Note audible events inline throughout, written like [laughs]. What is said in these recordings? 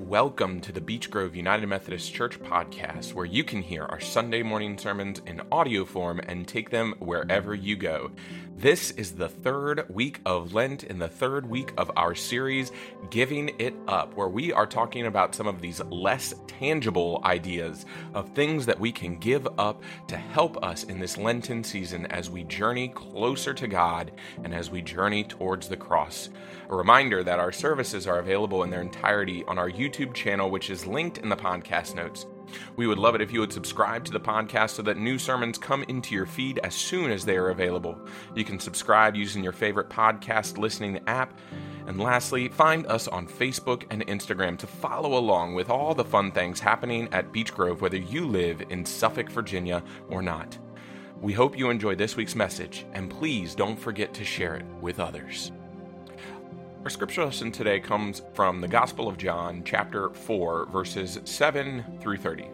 Welcome to the Beech Grove United Methodist Church podcast, where you can hear our Sunday morning sermons in audio form and take them wherever you go. This is the third week of Lent and the third week of our series, Giving It Up, where we are talking about some of these less tangible ideas of things that we can give up to help us in this Lenten season as we journey closer to God and as we journey towards the cross. A reminder that our services are available in their entirety on our YouTube channel, which is linked in the podcast notes. We would love it if you would subscribe to the podcast so that new sermons come into your feed as soon as they are available. You can subscribe using your favorite podcast listening app. And lastly, find us on Facebook and Instagram to follow along with all the fun things happening at Beech Grove, whether you live in Suffolk, Virginia or not. We hope you enjoy this week's message, and please don't forget to share it with others. Our scripture lesson today comes from the Gospel of John, chapter 4, verses 7 through 30.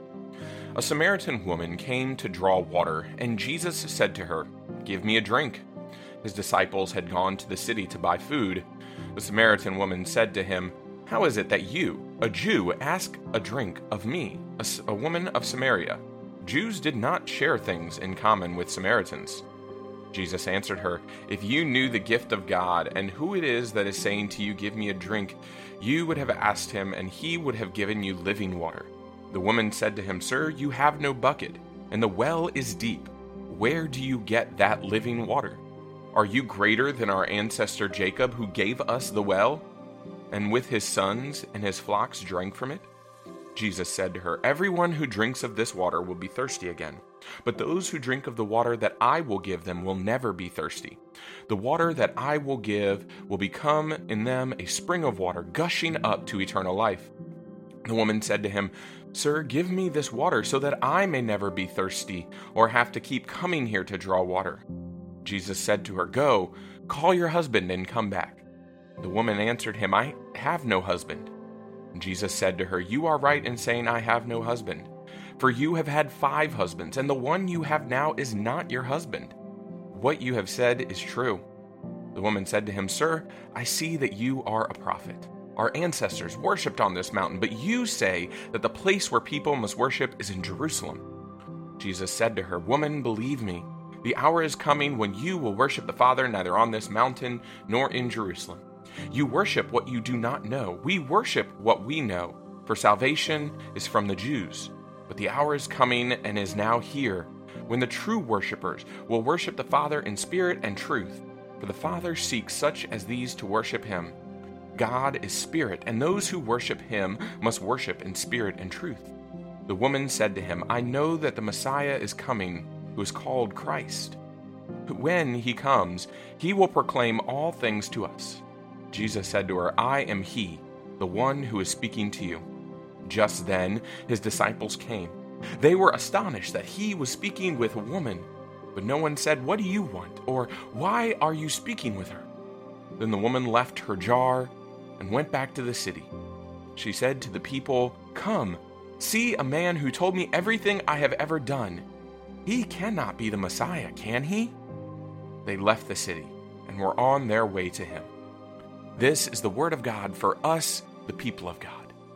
A Samaritan woman came to draw water, and Jesus said to her, Give me a drink. His disciples had gone to the city to buy food. The Samaritan woman said to him, How is it that you, a Jew, ask a drink of me, a, a woman of Samaria? Jews did not share things in common with Samaritans. Jesus answered her, If you knew the gift of God and who it is that is saying to you, Give me a drink, you would have asked him, and he would have given you living water. The woman said to him, Sir, you have no bucket, and the well is deep. Where do you get that living water? Are you greater than our ancestor Jacob, who gave us the well, and with his sons and his flocks drank from it? Jesus said to her, Everyone who drinks of this water will be thirsty again. But those who drink of the water that I will give them will never be thirsty. The water that I will give will become in them a spring of water, gushing up to eternal life. The woman said to him, Sir, give me this water so that I may never be thirsty or have to keep coming here to draw water. Jesus said to her, Go, call your husband and come back. The woman answered him, I have no husband. Jesus said to her, You are right in saying, I have no husband. For you have had five husbands, and the one you have now is not your husband. What you have said is true. The woman said to him, Sir, I see that you are a prophet. Our ancestors worshipped on this mountain, but you say that the place where people must worship is in Jerusalem. Jesus said to her, Woman, believe me, the hour is coming when you will worship the Father neither on this mountain nor in Jerusalem. You worship what you do not know. We worship what we know, for salvation is from the Jews. But the hour is coming and is now here when the true worshippers will worship the Father in spirit and truth, for the Father seeks such as these to worship him. God is spirit, and those who worship him must worship in spirit and truth. The woman said to him, I know that the Messiah is coming, who is called Christ. When he comes, he will proclaim all things to us. Jesus said to her, I am he, the one who is speaking to you. Just then, his disciples came. They were astonished that he was speaking with a woman, but no one said, What do you want? or Why are you speaking with her? Then the woman left her jar and went back to the city. She said to the people, Come, see a man who told me everything I have ever done. He cannot be the Messiah, can he? They left the city and were on their way to him. This is the word of God for us, the people of God.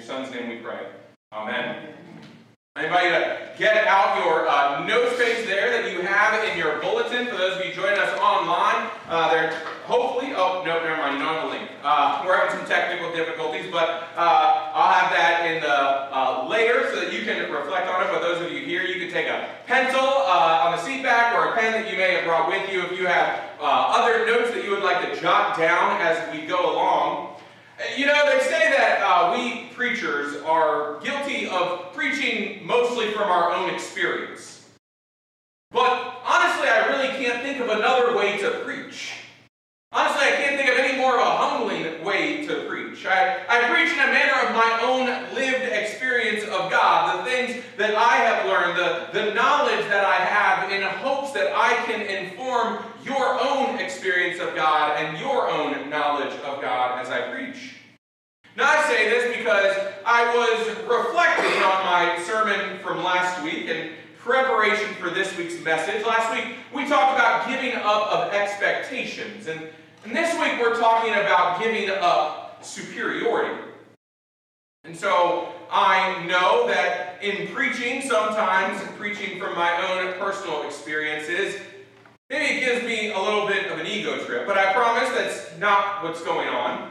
Your Son's name we pray. Amen. I invite you to get out your uh, note space there that you have in your bulletin. For those of you joining us online, uh, there hopefully, oh, no, never mind, you don't have a link. Uh, we're having some technical difficulties, but uh, I'll have that in the uh, later so that you can reflect on it. But those of you here, you can take a pencil uh, on the seat back or a pen that you may have brought with you if you have other notes that you would like to jot down as we go along. You know, they say that uh, we preachers are guilty of preaching mostly from our own experience. But honestly, I really can't think of another way to preach. Honestly, I can't think of any more of a humbling way to preach. I, I preach in a manner of my own lived experience of God, the things that I have learned, the, the knowledge that I have in hopes that I can inform your own experience of God and your preparation for this week's message. Last week, we talked about giving up of expectations. And, and this week, we're talking about giving up superiority. And so, I know that in preaching, sometimes preaching from my own personal experiences, maybe it gives me a little bit of an ego trip, but I promise that's not what's going on.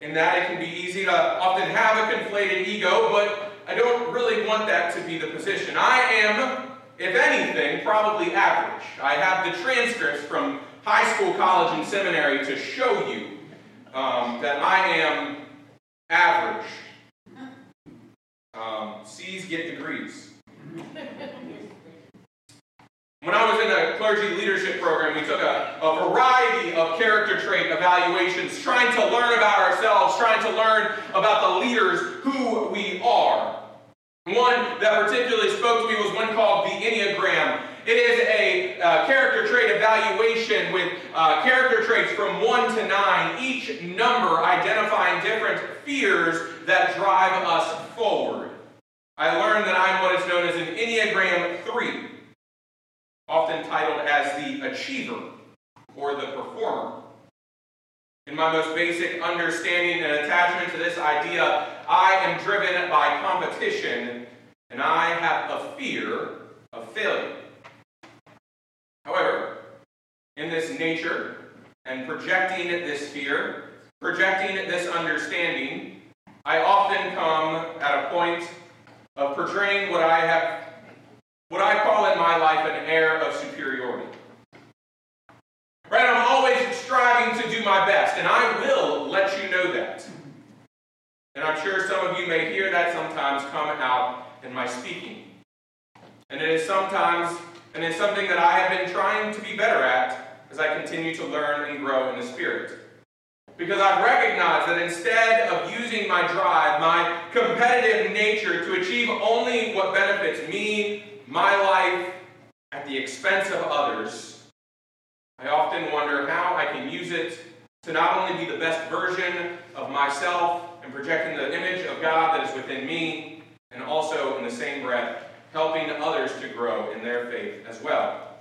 In that it can be easy to often have a conflated ego, but I don't really want that to be the position. I am, if anything, probably average. I have the transcripts from high school, college, and seminary to show you um, that I am average. Um, C's get degrees. [laughs] When I was in a clergy leadership program, we took a, a, variety of character trait evaluations, trying to learn about ourselves, trying to learn about the leaders who we are. One that particularly spoke to me was one called the Enneagram. It is a uh, character trait evaluation with uh, character traits from 1 to 9, each number identifying different fears that drive us forward. I learned that I'm what is known as an Enneagram 3, often titled as the achiever or the performer. In my most basic understanding and attachment to this idea, I am driven by competition and I have a fear of failure. However, in this nature and projecting this fear, projecting this understanding, I often come at a point of portraying what I have, what I call in my life an air of superiority. Right? I'm always striving to do my best, and I will let you know that. And I'm sure some of you may hear that sometimes come out in my speaking. And it is sometimes, and it's something that I have been trying to be better at as I continue to learn and grow in the Spirit. Because I've recognized that instead of using my drive, my competitive nature to achieve only what benefits me, my life, at the expense of others, I often wonder how I can use it to not only be the best version of myself and projecting the image of God that is within me, and also in the same breath, helping others to grow in their faith as well.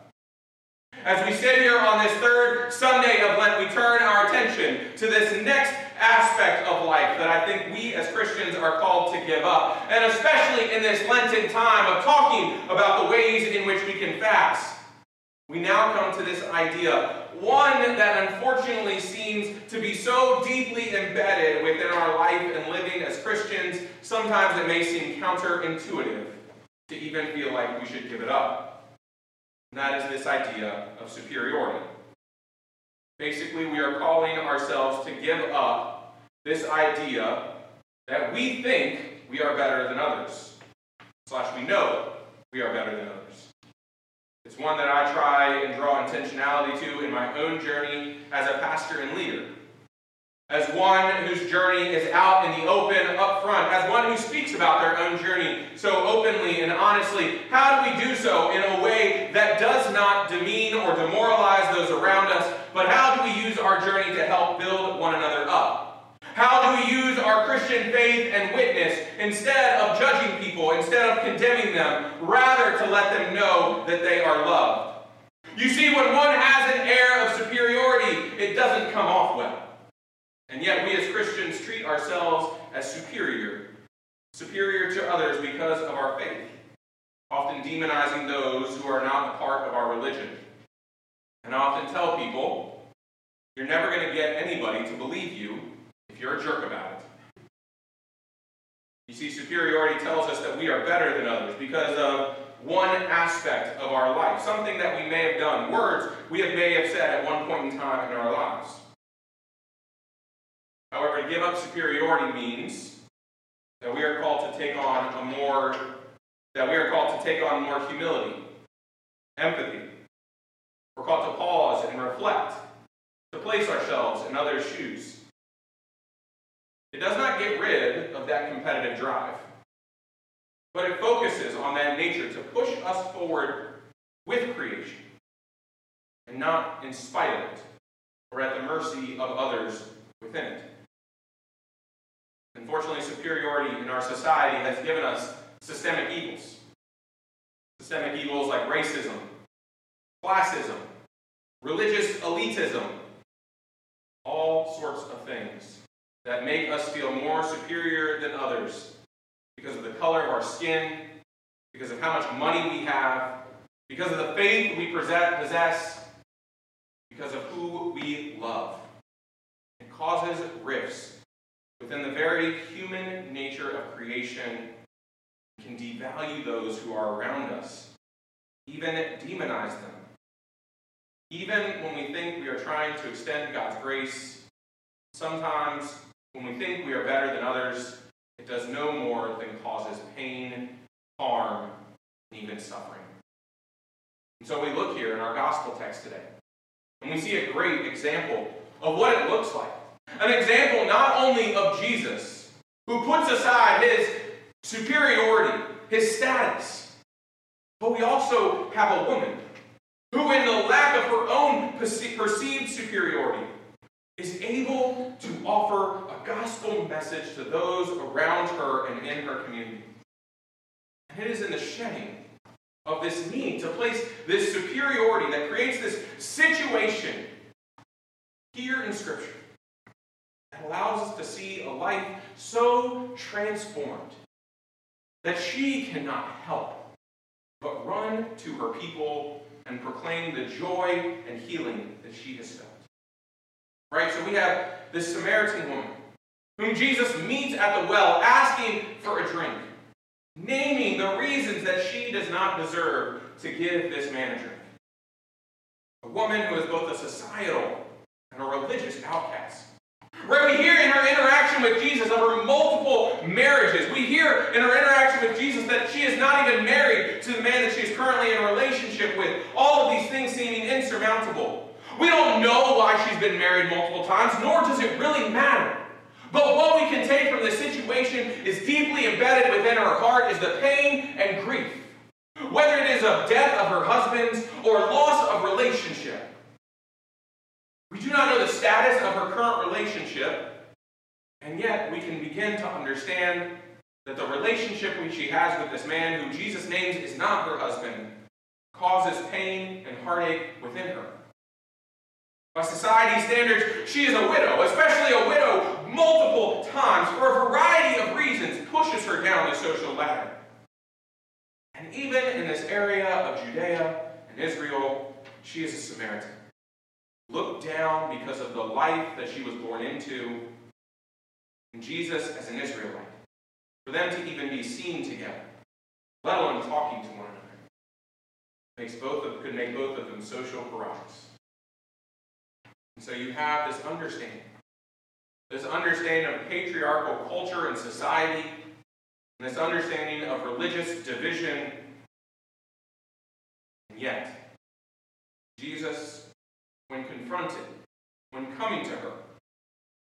As we sit here on this third Sunday of Lent, we turn our attention to this next aspect of life that I think we as Christians are called to give up. And especially in this Lenten time of talking about the ways in which we can fast. We now come to this idea, one that unfortunately seems to be so deeply embedded within our life and living as Christians, sometimes it may seem counterintuitive to even feel like we should give it up. And that is this idea of superiority. Basically, we are calling ourselves to give up this idea that we think we are better than others, slash, we know we are better than others. It's one that I try and draw intentionality to in my own journey as a pastor and leader as one whose journey is out in the open up front, as one who speaks about their own journey so openly and honestly, how do we do so in a way that does not demean or demoralize those around us, but how do we use our journey to help build one another up? How do we use our Christian faith and witness instead of judging people, instead of condemning them, rather to let them know that they are loved? You see, when one has an air of superiority, it doesn't come off well. And yet, we as Christians treat ourselves as superior, superior to others because of our faith, often demonizing those who are not a part of our religion. And I often tell people, you're never going to get anybody to believe you if you're a jerk about it. You see, superiority tells us that we are better than others because of one aspect of our life, something that we may have done, words we may have said at one point in time in our lives. However, to give up superiority means that we are called to take on a more that we are called to take on more humility, empathy. We're called to pause and reflect, to place ourselves in others' shoes. It does not get rid of that competitive drive, but it focuses on that nature to push us forward with creation and not in spite of it or at the mercy of others within it. Unfortunately, superiority in our society has given us systemic evils. Systemic evils like racism, classism, religious elitism, all sorts of things that make us feel more superior than others because of the color of our skin, because of how much money we have, because of the faith we possess, because of who we love. It causes rifts within the very human nature of creation can devalue those who are around us, even demonize them. Even when we think we are trying to extend God's grace, sometimes when we think we are better than others, it does no more than causes pain, harm, and even suffering. And so we look here in our gospel text today, and we see a great example of what it looks like. An example not only of Jesus, who puts aside his superiority, his status, but we also have a woman who, in the lack of her own perceived superiority, is able to offer gospel message to those around her and in her community. And it is in the shedding of this need to place this superiority that creates this situation here in Scripture that allows us to see a life so transformed that she cannot help but run to her people and proclaim the joy and healing that she has felt. Right? So we have this Samaritan woman whom Jesus meets at the well asking for a drink, naming the reasons that she does not deserve to give this man a drink. A woman who is both a societal and a religious outcast. Right? We hear in her interaction with Jesus of her multiple marriages. We hear in her interaction with Jesus that she is not even married to the man that she is currently in a relationship with. All of these things seeming insurmountable. We don't know why she's been married multiple times, nor does it really matter. But what we can take from this situation is deeply embedded within her heart is the pain and grief. Whether it is of death of her husband's or loss of relationship. We do not know the status of her current relationship, and yet we can begin to understand that the relationship which she has with this man, who Jesus names is not her husband, causes pain and heartache within her. By society's standards, she is a widow, especially a widow multiple times for a variety of reasons, pushes her down the social ladder. And even in this area of Judea and Israel, she is a Samaritan. Looked down because of the life that she was born into, and Jesus as an Israelite. For them to even be seen together, let alone talking to one another, makes both of, could make both of them social pariahs. And so you have this understanding. This understanding of patriarchal culture and society, and this understanding of religious division. And yet, Jesus, when confronted, when coming to her,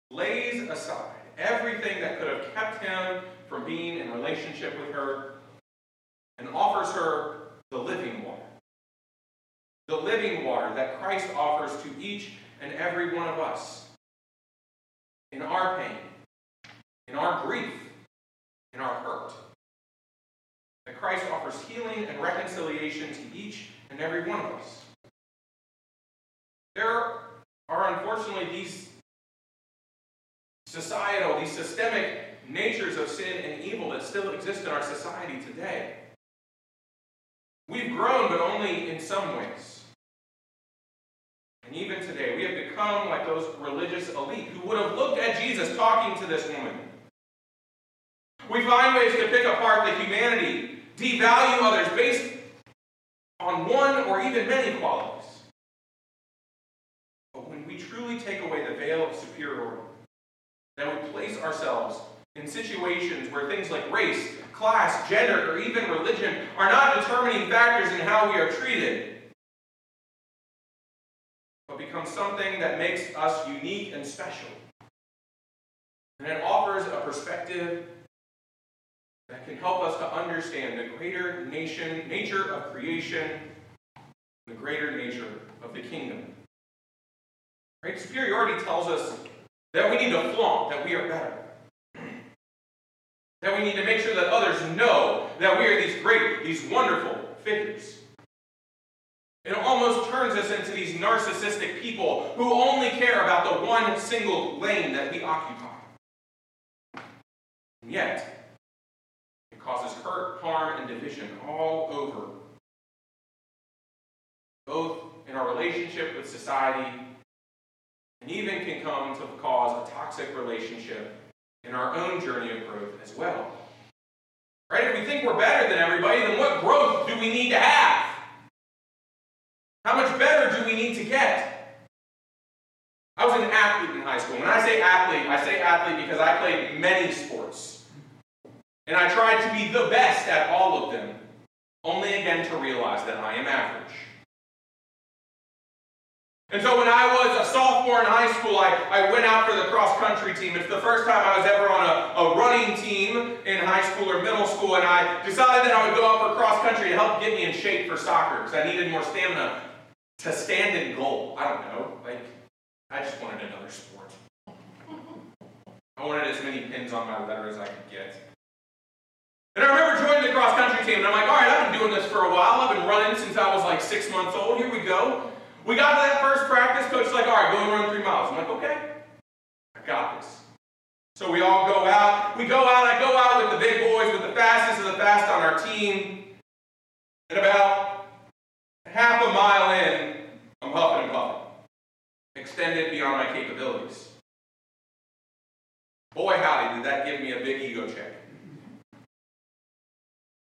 lays aside everything that could have kept him from being in relationship with her and offers her the living water. The living water that Christ offers to each and every one of us in our pain, in our grief, in our hurt. That Christ offers healing and reconciliation to each and every one of us. There are unfortunately these societal, these systemic natures of sin and evil that still exist in our society today. We've grown, but only in some ways. And even today, we have become like those religious elite who would have looked at Jesus talking to this woman. We find ways to pick apart the humanity, devalue others based on one or even many qualities. But when we truly take away the veil of superiority, then we place ourselves in situations where things like race, class, gender, or even religion are not determining factors in how we are treated, but becomes something that makes us unique and special. And it offers a perspective that can help us to understand the greater nation, nature of creation the greater nature of the kingdom. Right? Superiority tells us that we need to flaunt that we are better. That we need to make sure that others know that we are these great, these wonderful figures. It almost turns us into these narcissistic people who only care about the one single lane that we occupy. And yet, it causes hurt, harm, and division all over. Both in our relationship with society and even can come to cause a toxic relationship in our own journey of growth as well. Right? If we think we're better than everybody, then what growth do we need to have? How much better do we need to get? I was an athlete in high school. When I say athlete, I say athlete because I played many sports. And I tried to be the best at all of them, only again to realize that I am average. And so when I was a sophomore in high school, I, I went out for the cross country team. It's the first time I was ever on a, a running team in high school or middle school, and I decided that I would go out for cross country to help get me in shape for soccer because I needed more stamina to stand in goal. I don't know. Like, I just wanted another sport. I wanted as many pins on my letter as I could get. And I remember joining the cross country team, and I'm like, all right, I've been doing this for a while. I've been running since I was like six months old. Here we go. We got to that first practice, coach is like, all right, go and run three miles. I'm like, okay, I got this. So we all go out. We go out, I go out with the big boys, with the fastest of the fast on our team. And about half a mile in, I'm huffing and puffing. Extended beyond my capabilities. Boy, howdy, did that give me a big ego check.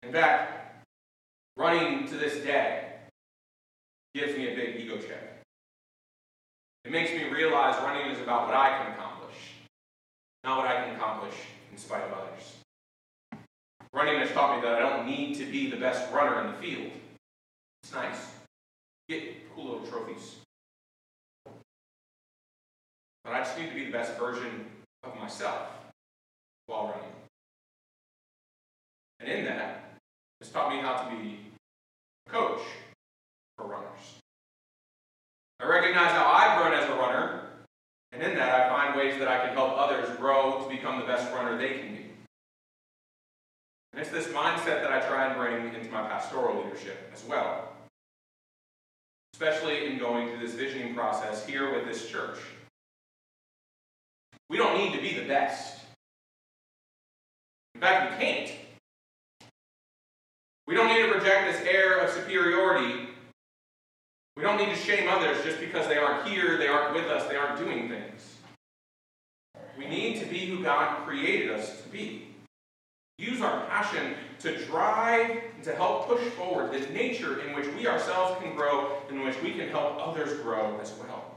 In fact, running to this day, gives me a big ego check. It makes me realize running is about what I can accomplish, not what I can accomplish in spite of others. Running has taught me that I don't need to be the best runner in the field. It's nice. Get cool little trophies. But I just need to be the best version myself while running. And in that, it's taught me how to be a coach for runners. I recognize how I've grown as a runner, and in that I find ways that I can help others grow to become the best runner they can be. And it's this mindset that I try and bring into my pastoral leadership as well, especially in going through this visioning process here with this church. We don't need to be the best. In fact, we can't. We don't need to project this air of superiority we don't need to shame others just because they aren't here, they aren't with us, they aren't doing things. We need to be who God created us to be. Use our passion to drive and to help push forward the nature in which we ourselves can grow, in which we can help others grow as well.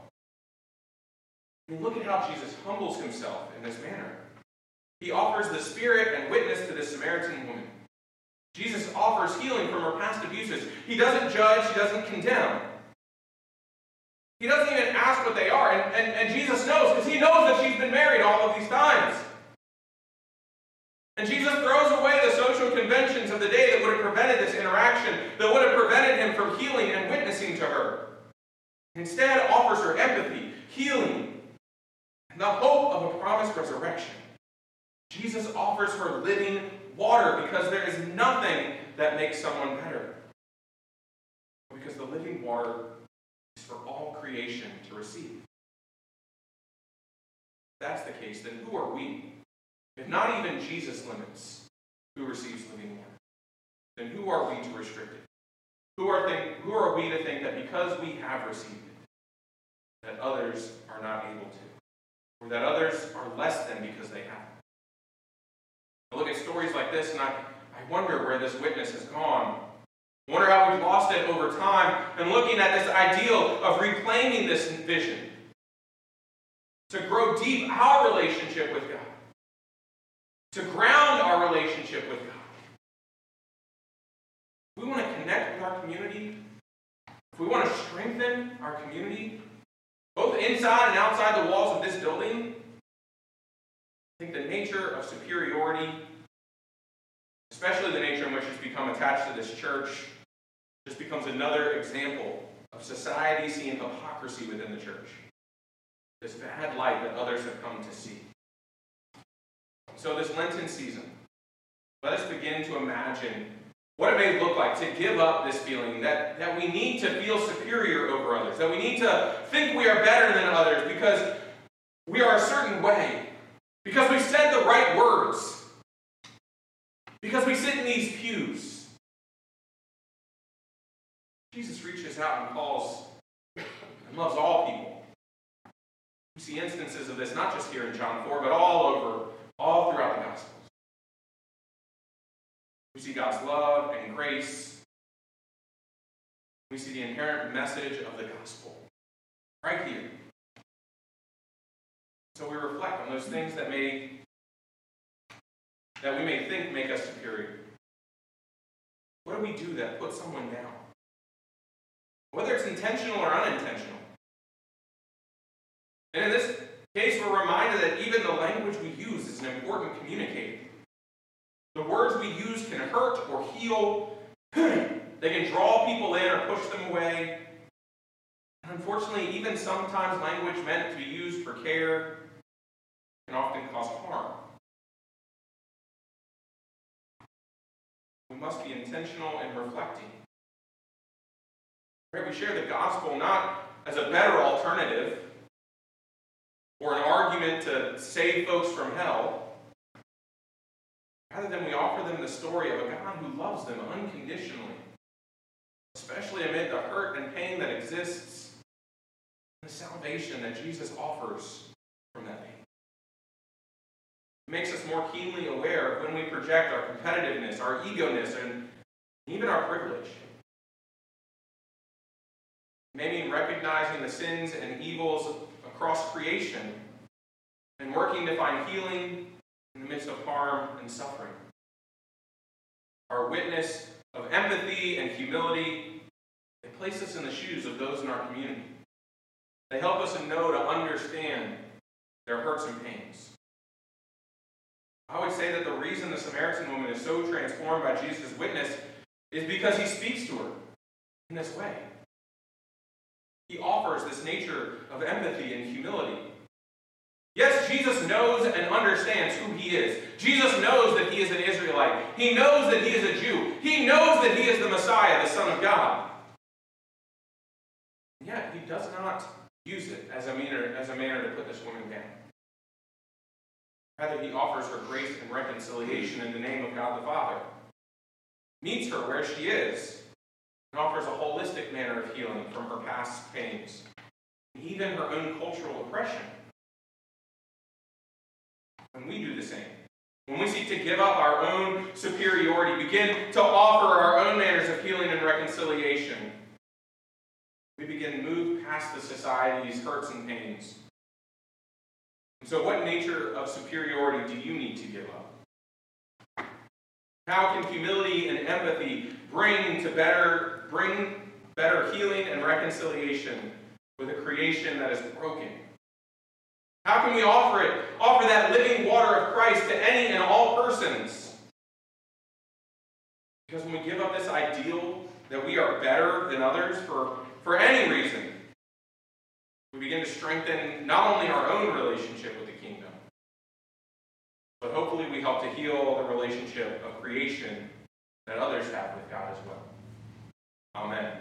Look at how Jesus humbles himself in this manner. He offers the Spirit and witness to the Samaritan woman. Jesus offers healing from her past abuses. He doesn't judge, he doesn't condemn. He doesn't even ask what they are. And, and, and Jesus knows because he knows that she's been married all of these times. And Jesus throws away the social conventions of the day that would have prevented this interaction, that would have prevented him from healing and witnessing to her. Instead, offers her empathy, healing, the hope of a promised resurrection. Jesus offers her living water because there is nothing that makes someone better. Because the living water is for all creation to receive. If that's the case, then who are we? If not even Jesus limits who receives living water, then who are we to restrict it? Who are, think, who are we to think that because we have received it, that others are not able to? Or that others are less than because they haven't? I look at stories like this and I, I wonder where this witness has gone Wonder how we've lost it over time and looking at this ideal of reclaiming this vision to grow deep our relationship with God, to ground our relationship with God. We want to connect with our community, if we want to strengthen our community, both inside and outside the walls of this building, I think the nature of superiority especially the nature in which it's become attached to this church, just becomes another example of society seeing hypocrisy within the church. This bad light that others have come to see. So, this Lenten season, let us begin to imagine what it may look like to give up this feeling that, that we need to feel superior over others, that we need to think we are better than others because we are a certain way, because we said the right words, because we sit in these pews. Jesus reaches out and calls and loves all people. We see instances of this not just here in John 4, but all over, all throughout the Gospels. We see God's love and grace. We see the inherent message of the gospel right here. So we reflect on those things that may that we may think make us superior. What do we do that puts someone down? Whether it's intentional or unintentional. And in this case, we're reminded that even the language we use is an important communicator. The words we use can hurt or heal. [clears throat] they can draw people in or push them away. And unfortunately, even sometimes language meant to be used for care can often cause harm. We must be intentional in reflecting. We share the gospel not as a better alternative or an argument to save folks from hell, Rather than we offer them the story of a God who loves them unconditionally, especially amid the hurt and pain that exists, the salvation that Jesus offers from that pain. It makes us more keenly aware of when we project our competitiveness, our egoness, and even our privilege. Maybe recognizing the sins and evils across creation and working to find healing in the midst of harm and suffering. Our witness of empathy and humility, they place us in the shoes of those in our community. They help us to know to understand their hurts and pains. I would say that the reason the Samaritan woman is so transformed by Jesus' witness is because he speaks to her in this way. He offers this nature of empathy and humility. Yes, Jesus knows and understands who he is. Jesus knows that he is an Israelite. He knows that he is a Jew. He knows that he is the Messiah, the Son of God. yet, he does not use it as a manner, as a manner to put this woman down. Rather, he offers her grace and reconciliation in the name of God the Father. Meets her where she is and offers a holistic manner of healing from her past pains, even her own cultural oppression when we do the same. When we seek to give up our own superiority, begin to offer our own manners of healing and reconciliation, we begin to move past the society's hurts and pains. And so, what nature of superiority do you need to give up? How can humility and empathy bring to better bring better healing and reconciliation with a creation that is broken? How can we offer it? Offer that living water of Christ to any and all persons. Because when we give up this ideal that we are better than others for, for any reason, we begin to strengthen not only our own relationship with the kingdom, but hopefully we help to heal the relationship of creation that others have with God as well. Amen.